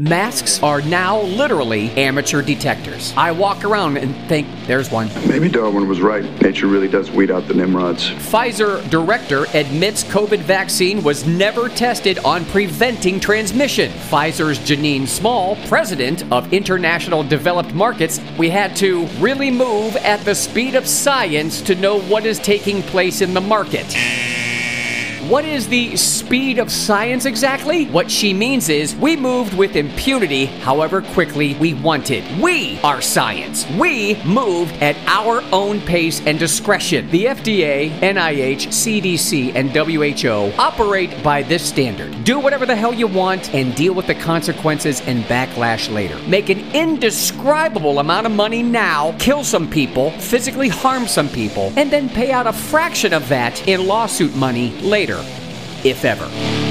Masks are now literally amateur detectors. I walk around and think, there's one. Maybe Darwin was right. Nature really does weed out the Nimrods. Pfizer director admits COVID vaccine was never tested on preventing transmission. Pfizer's Janine Small, president of International Developed Markets, we had to really move at the speed of science to know what is taking place in the market. What is the speed of science exactly? What she means is we moved with impunity however quickly we wanted. We are science. We moved at our own pace and discretion. The FDA, NIH, CDC, and WHO operate by this standard. Do whatever the hell you want and deal with the consequences and backlash later. Make an indescribable amount of money now, kill some people, physically harm some people, and then pay out a fraction of that in lawsuit money later if ever.